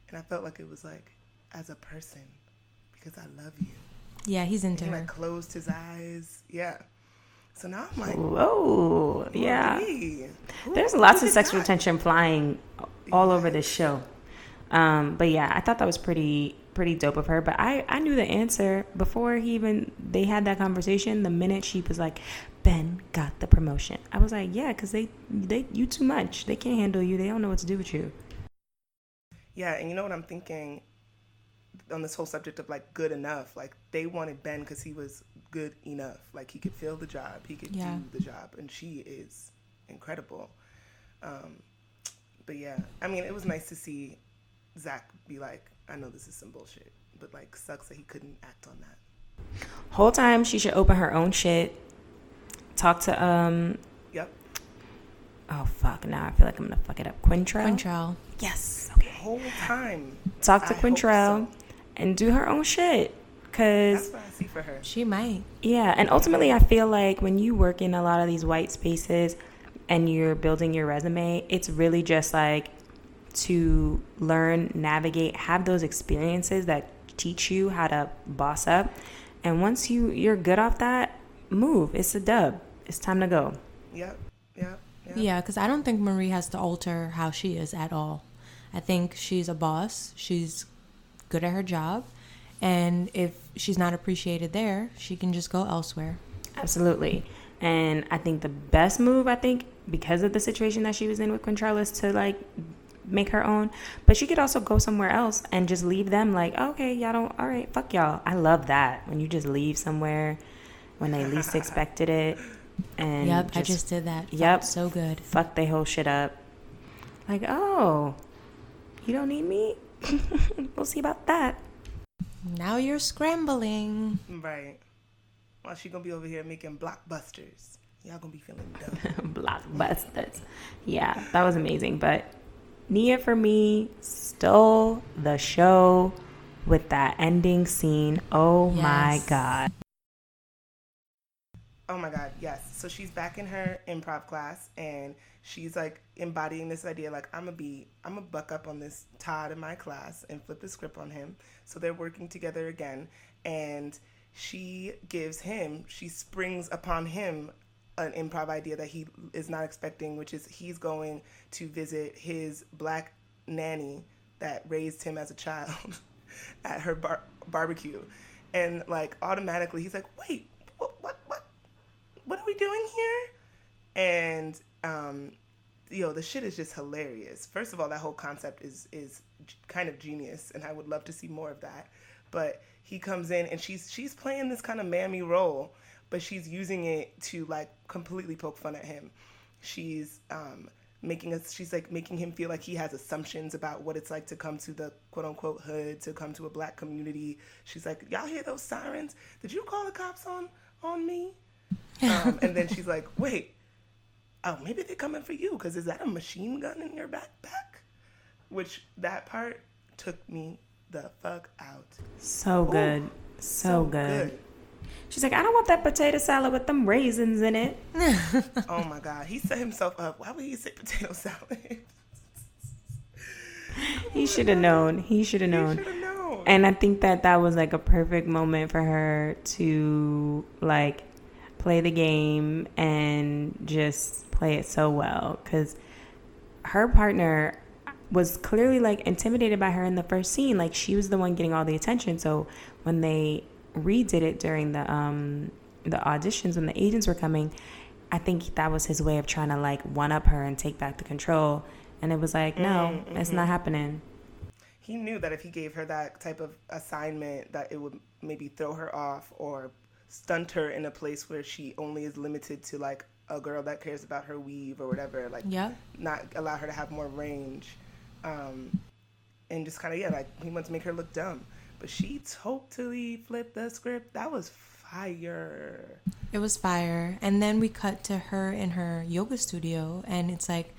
And I felt like it was like, as a person, because I love you. yeah, he's into He her. like closed his eyes. Yeah. So now I'm like, Whoa, yeah. Marie, who- There's lots of sexual that? tension flying all over this show. Um, but yeah, I thought that was pretty pretty dope of her. But I I knew the answer before he even they had that conversation. The minute she was like, Ben got the promotion, I was like, yeah, because they they you too much. They can't handle you. They don't know what to do with you. Yeah, and you know what I'm thinking on this whole subject of like good enough? Like they wanted Ben because he was good enough. Like he could fill the job, he could Yeah. do the job, and she is incredible. Um, but yeah, I mean, it was nice to see Zach be like, I know this is some bullshit, but like, sucks that he couldn't act on that. Whole time she should open her own shit. Talk to um. Yep. Oh fuck! Now I feel like I'm gonna fuck it up. Quintrell. Quintrell. Yes. Okay. Whole time. Talk to I Quintrell so. and do her own shit. Cause That's what I see for her. She might. Yeah, and ultimately, I feel like when you work in a lot of these white spaces and you're building your resume, it's really just like to learn, navigate, have those experiences that teach you how to boss up. And once you you're good off that, move. It's a dub. It's time to go. Yep. Yep. Yep. Yeah, because I don't think Marie has to alter how she is at all. I think she's a boss. She's good at her job. And if she's not appreciated there, she can just go elsewhere. Absolutely. And I think the best move, I think, because of the situation that she was in with Quintrell, is to like make her own. But she could also go somewhere else and just leave them like, okay, y'all don't, all right, fuck y'all. I love that. When you just leave somewhere when they least expected it. And yep, I just did that. Felt Yep. So good. fuck they whole shit up. Like, oh, you don't need me? we'll see about that. Now you're scrambling. Right. Well, she gonna be over here making blockbusters. Y'all gonna be feeling dumb. blockbusters. Yeah, that was amazing. But Nia for me stole the show with that ending scene. Oh my god. Oh my God, yes. So she's back in her improv class and she's like embodying this idea like, I'm gonna be, I'm gonna buck up on this Todd in my class and flip the script on him. So they're working together again and she gives him, she springs upon him an improv idea that he is not expecting, which is he's going to visit his black nanny that raised him as a child at her bar- barbecue. And like automatically he's like, wait, what, what, what? what are we doing here? And um, yo, the shit is just hilarious. First of all, that whole concept is is kind of genius, and I would love to see more of that. But he comes in and she's she's playing this kind of mammy role, but she's using it to like completely poke fun at him. She's um, making us she's like making him feel like he has assumptions about what it's like to come to the quote unquote hood, to come to a black community. She's like, Y'all hear those sirens? Did you call the cops on on me? Um, and then she's like, wait, oh, maybe they're coming for you because is that a machine gun in your backpack? Which that part took me the fuck out. So good. So, good. She's like, I don't want that potato salad with them raisins in it. Oh my God. He set himself up. Why would he say potato salad? He should have oh known. He should have known. known. And I think that that was like a perfect moment for her to like play the game and just play it so well because her partner was clearly like intimidated by her in the first scene like she was the one getting all the attention so when they redid it during the um the auditions when the agents were coming. I think that was his way of trying to like one up her and take back the control. And it was like no it's not happening. He knew that if he gave her that type of assignment that it would maybe throw her off or stunt her in a place where she only is limited to like a girl that cares about her weave or whatever like yeah, not allow her to have more range. Um, and just kind of yeah like he wants to make her look dumb but she totally flipped the script that was fire It was fire. And then we cut to her in her yoga studio, and it's like,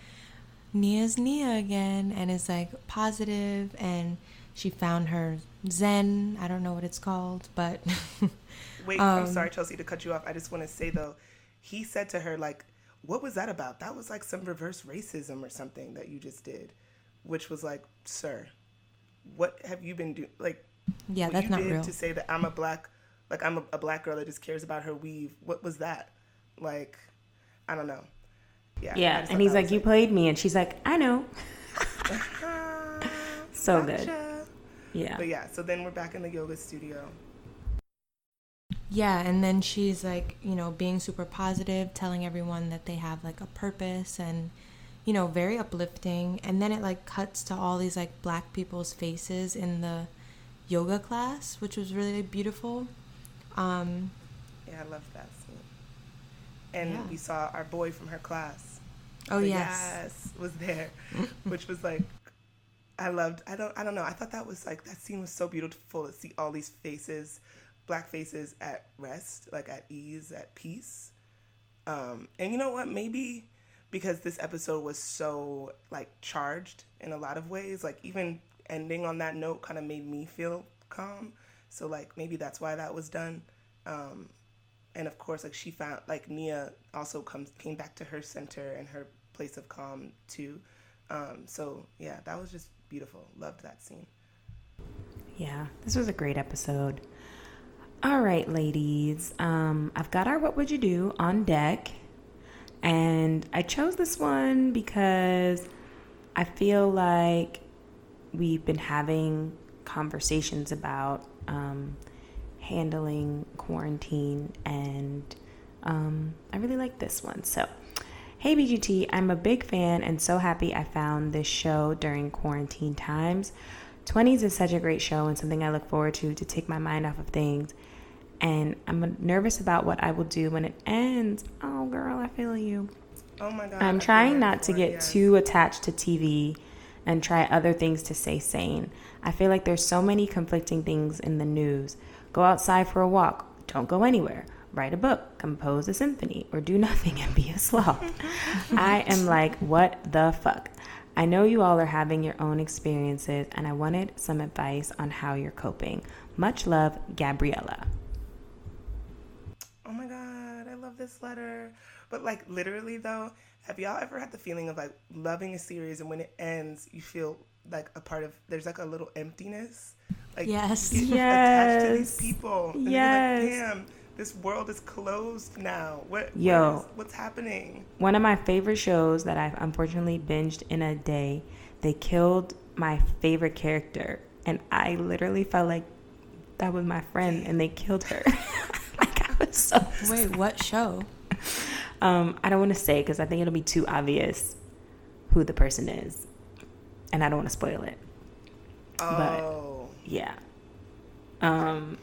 Nia's Nia again. And it's like positive, and she found her Zen. I don't know what it's called, but Wait, I'm um, sorry, Chelsea, to cut you off. I just want to say though, he said to her like, "What was that about? That was like some reverse racism or something that you just did," which was like, "Sir, what have you been doing? Like, yeah, what that's you not did real. to say that I'm a black, like I'm a, a black girl that just cares about her weave. What was that? Like, I don't know. Yeah, yeah and he's like was, you played me and she's like i know "Ah, so good yeah But yeah, so then we're back in the yoga studio. Yeah, and then she's like, you know, being super positive, telling everyone that they have like a purpose and, you know, very uplifting. And then it like cuts to all these like black people's faces in the yoga class, which was really beautiful. Um, Yeah, I loved that scene. And Yeah. we saw our boy from her class. Oh yes. yes was there, which was like, I loved. I don't. I don't know. I thought that was like that scene was so beautiful to see all these faces, black faces at rest, like at ease, at peace. Um, and you know what? Maybe because this episode was so like charged in a lot of ways, like even ending on that note kind of made me feel calm. So like maybe that's why that was done. Um, and of course, like she found like Nia also comes came back to her center and her place of calm too. Um, so yeah, that was just beautiful. Loved that scene. Yeah, this was a great episode. All right, ladies. Um, I've got our What Would You Do on deck. And I chose this one because I feel like we've been having conversations about um, handling quarantine, and um, I really like this one. So, hey BGT, I'm a big fan and so happy I found this show during quarantine times. 20s is such a great show and something I look forward to to take my mind off of things. And I'm nervous about what I will do when it ends. Oh, girl, I feel you. Oh my god. I'm trying not to get yes. too attached to TV and try other things to stay sane. I feel like there's so many conflicting things in the news. Go outside for a walk, don't go anywhere. Write a book, compose a symphony, or do nothing and be a sloth. I am like, what the fuck? I know you all are having your own experiences, and I wanted some advice on how you're coping. Much love, Gabriella. Oh my god, I love this letter. But like literally though, have y'all ever had the feeling of like loving a series and when it ends, you feel like a part of there's like a little emptiness. Like Yes. you get attached to these people. And Yes. Like, Damn, this world is closed now. What? Yo. what is- what's happening? One of my favorite shows that I've unfortunately binged in a day, they killed my favorite character. And I literally felt like that was my friend and they killed her. like I was so Wait, what show? um I don't want to say because I think it'll be too obvious who the person is. And I don't want to spoil it. Oh. Yeah. Um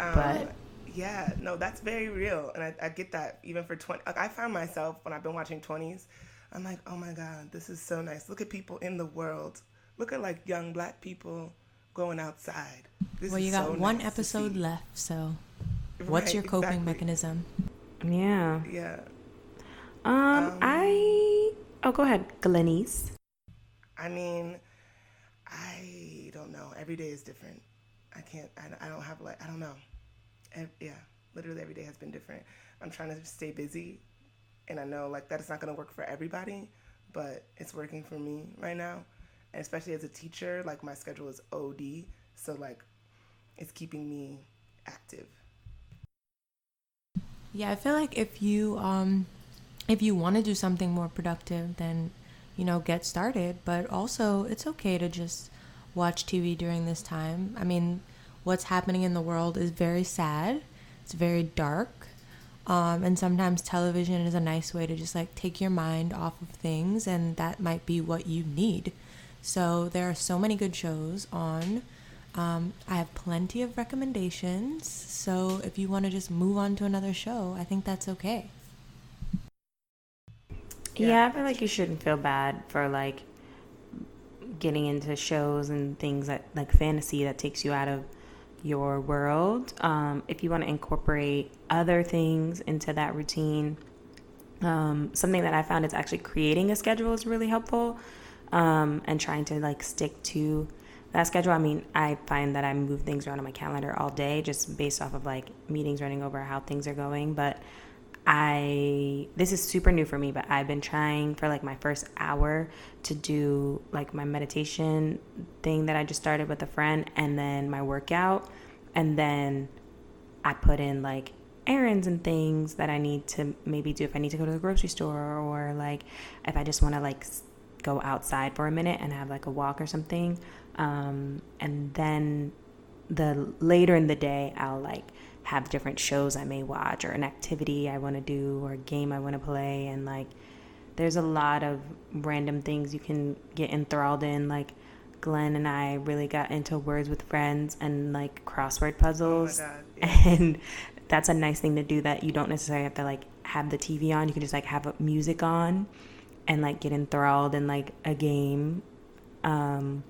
Um, But- yeah, no, that's very real, and I, I get that. Even for twenty, like I found myself when I've been watching twenties, I'm like, oh my god, this is so nice. Look at people in the world. Look at like young black people going outside. This Well, is you got so one nice episode left, so what's Right, your coping exactly. mechanism? yeah. Yeah, Um, Um, I Oh, go ahead, Glennies. I mean, I don't know. Every day is different. I can't. I, I don't have like. I don't know. Ev- yeah, literally every day has been different. I'm trying to stay busy, and I know like that is not gonna work for everybody, but it's working for me right now. And especially as a teacher, like my schedule is OD, so like it's keeping me active. Yeah, I feel like if you um if you want to do something more productive, then you know, get started, but also it's okay to just watch TV during this time. I mean, what's happening in the world is very sad. It's very dark. Um, and sometimes television is a nice way to just like take your mind off of things, and that might be what you need. So there are so many good shows on. Um, I have plenty of recommendations. So if you want to just move on to another show, I think that's okay. Yeah, Yeah, I feel like you shouldn't feel bad for like getting into shows and things that like fantasy that takes you out of your world. Um, if you want to incorporate other things into that routine, um, something that I found is actually creating a schedule is really helpful um, and trying to like stick to that schedule. I mean, I find that I move things around on my calendar all day just based off of like meetings running over how things are going. But I this is super new for me, but I've been trying for like my first hour to do like my meditation thing that I just started with a friend and then my workout. And then I put in like errands and things that I need to maybe do if I need to go to the grocery store or like if I just want to like go outside for a minute and have like a walk or something. Um and then the later in the day I'll like have different shows I may watch or an activity I want to do or a game I want to play and like there's a lot of random things you can get enthralled in like Glenn and I really got into words with friends and like crossword puzzles Oh God, yeah. and that's a nice thing to do that you don't necessarily have to like have the TV on. You can just like have music on and like get enthralled in like a game. Um,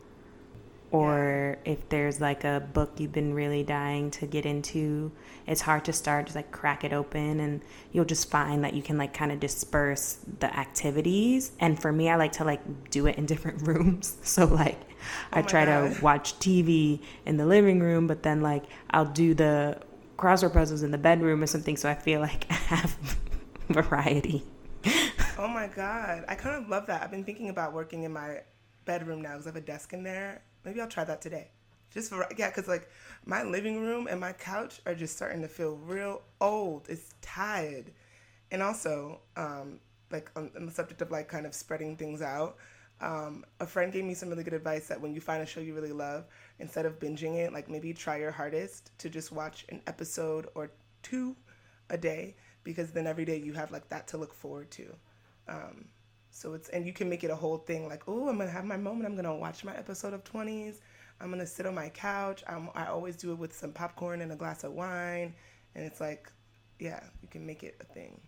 or if there's like a book you've been really dying to get into, it's hard to start, just like crack it open and you'll just find that you can like kind of disperse the activities. And for me, I like to like do it in different rooms. So like I Oh my try God. to watch TV in the living room, but then like I'll do the crossword puzzles in the bedroom or something. So I feel like I have variety. Oh my god, I kind of love that. I've been thinking about working in my bedroom now because I have a desk in there. Maybe I'll try that today. Just for yeah, because like my living room and my couch are just starting to feel real old. It's tired, and also um, like on, on the subject of like kind of spreading things out. Um, a friend gave me some really good advice that when you find a show you really love, instead of binging it, like maybe try your hardest to just watch an episode or two a day because then every day you have like that to look forward to. Um, so it's and you can make it a whole thing like, oh, I'm gonna have my moment. I'm gonna watch my episode of 20s. I'm gonna sit on my couch. I'm, I always do it with some popcorn and a glass of wine, and it's like, yeah, you can make it a thing.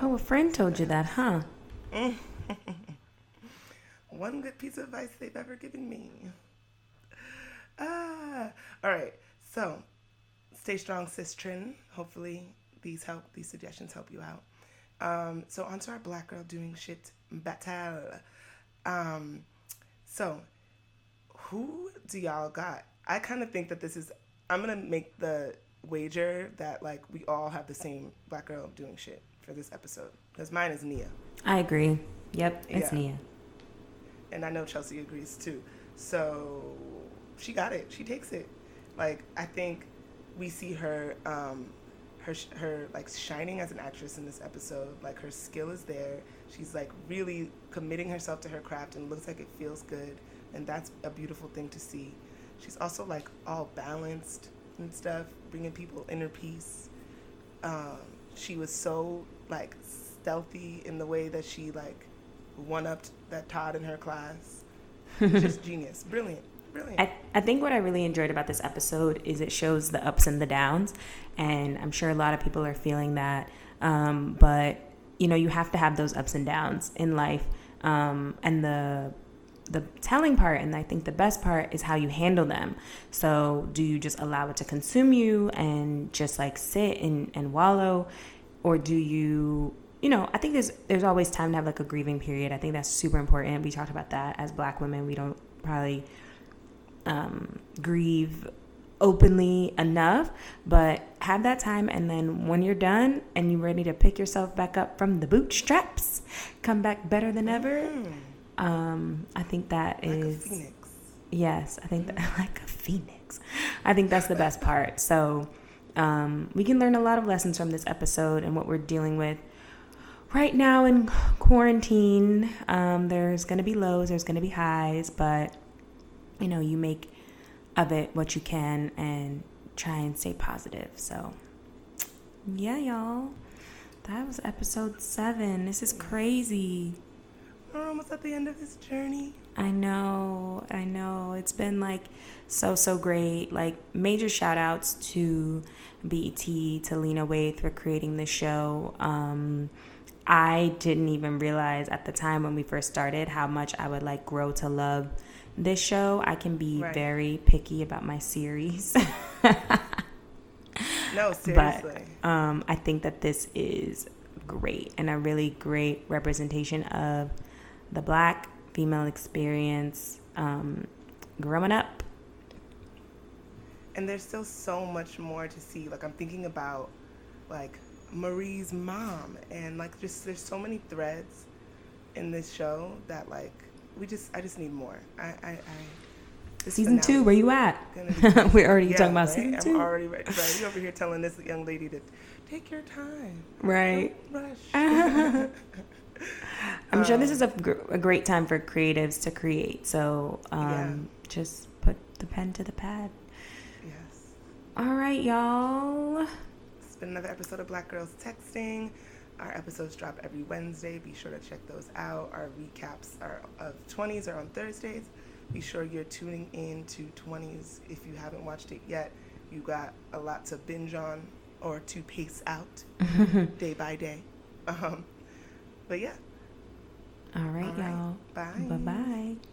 Oh, a friend told you that, huh? One good piece of advice they've ever given me. Ah, all right. So, stay strong, Sistrin. Hopefully, these help. These suggestions help you out. Um, so, on to our black girl doing shit battle. Um, so, who do y'all got? I kind of think that this is. I'm gonna make the wager that like we all have the same black girl doing shit for this episode because mine is Nia. I agree. Yep, it's Yeah. Nia. and I know Chelsea agrees too. So she got it. She takes it. Like I think we see her, um, her, her like shining as an actress in this episode. Like her skill is there. She's like really committing herself to her craft and looks like it feels good, and that's a beautiful thing to see. She's also like all balanced and stuff, bringing people inner peace. Um, she was so like stealthy in the way that she like one upped that Todd in her class. Just genius. Brilliant. I, I think what I really enjoyed about this episode is it shows the ups and the downs. And I'm sure a lot of people are feeling that. Um, but, you know, you have to have those ups and downs in life. Um, and the the telling part and I think the best part is how you handle them. So do you just allow it to consume you and just like sit and, and wallow? Or do you you know, I think there's there's always time to have like a grieving period. I think that's super important. We talked about that as black women. We don't probably um, grieve openly enough, but have that time. And then when you're done and you're ready to pick yourself back up from the bootstraps, come back better than ever. Um, I think that like is a phoenix. Yes, I think that like a phoenix. I think that's the best part. So um, we can learn a lot of lessons from this episode and what we're dealing with right now in quarantine. Um, there's gonna be lows, there's gonna be highs, but you know you make of it what you can and try and stay positive. So yeah, y'all. That was episode seven. This is crazy. We're almost at the end of this journey. I know, I know. It's been like so, so great. Like, major shout outs to BET, to Lena Waithe for creating the show. Um, I didn't even realize at the time when we first started how much I would like grow to love this show. I can be Right. very picky about my series. No, seriously. But um, I think that this is great and a really great representation of the black female experience um, growing up. and there's still so much more to see. Like I'm thinking about like Marie's mom and like just there's so many threads in this show that like we just I just need more. I I, I Season two, where you at? We're already Yeah, talking about right? season I'm two. already ready. Right, you over here telling this young lady to take your time. Right. Don't rush. I'm sure this Um, is a, gr- a great time for creatives to create. So um, just put the pen to the pad. yes. All right, y'all. It's been another episode of Black Girls Texting. Our episodes drop every Wednesday. Be sure to check those out. Our recaps are of 20s are on Thursdays. Be sure you're tuning in to 20s if you haven't watched it yet. You got a lot to binge on or to pace out day by day. Um, but yeah. All right, All right. y'all. Bye. Bye bye.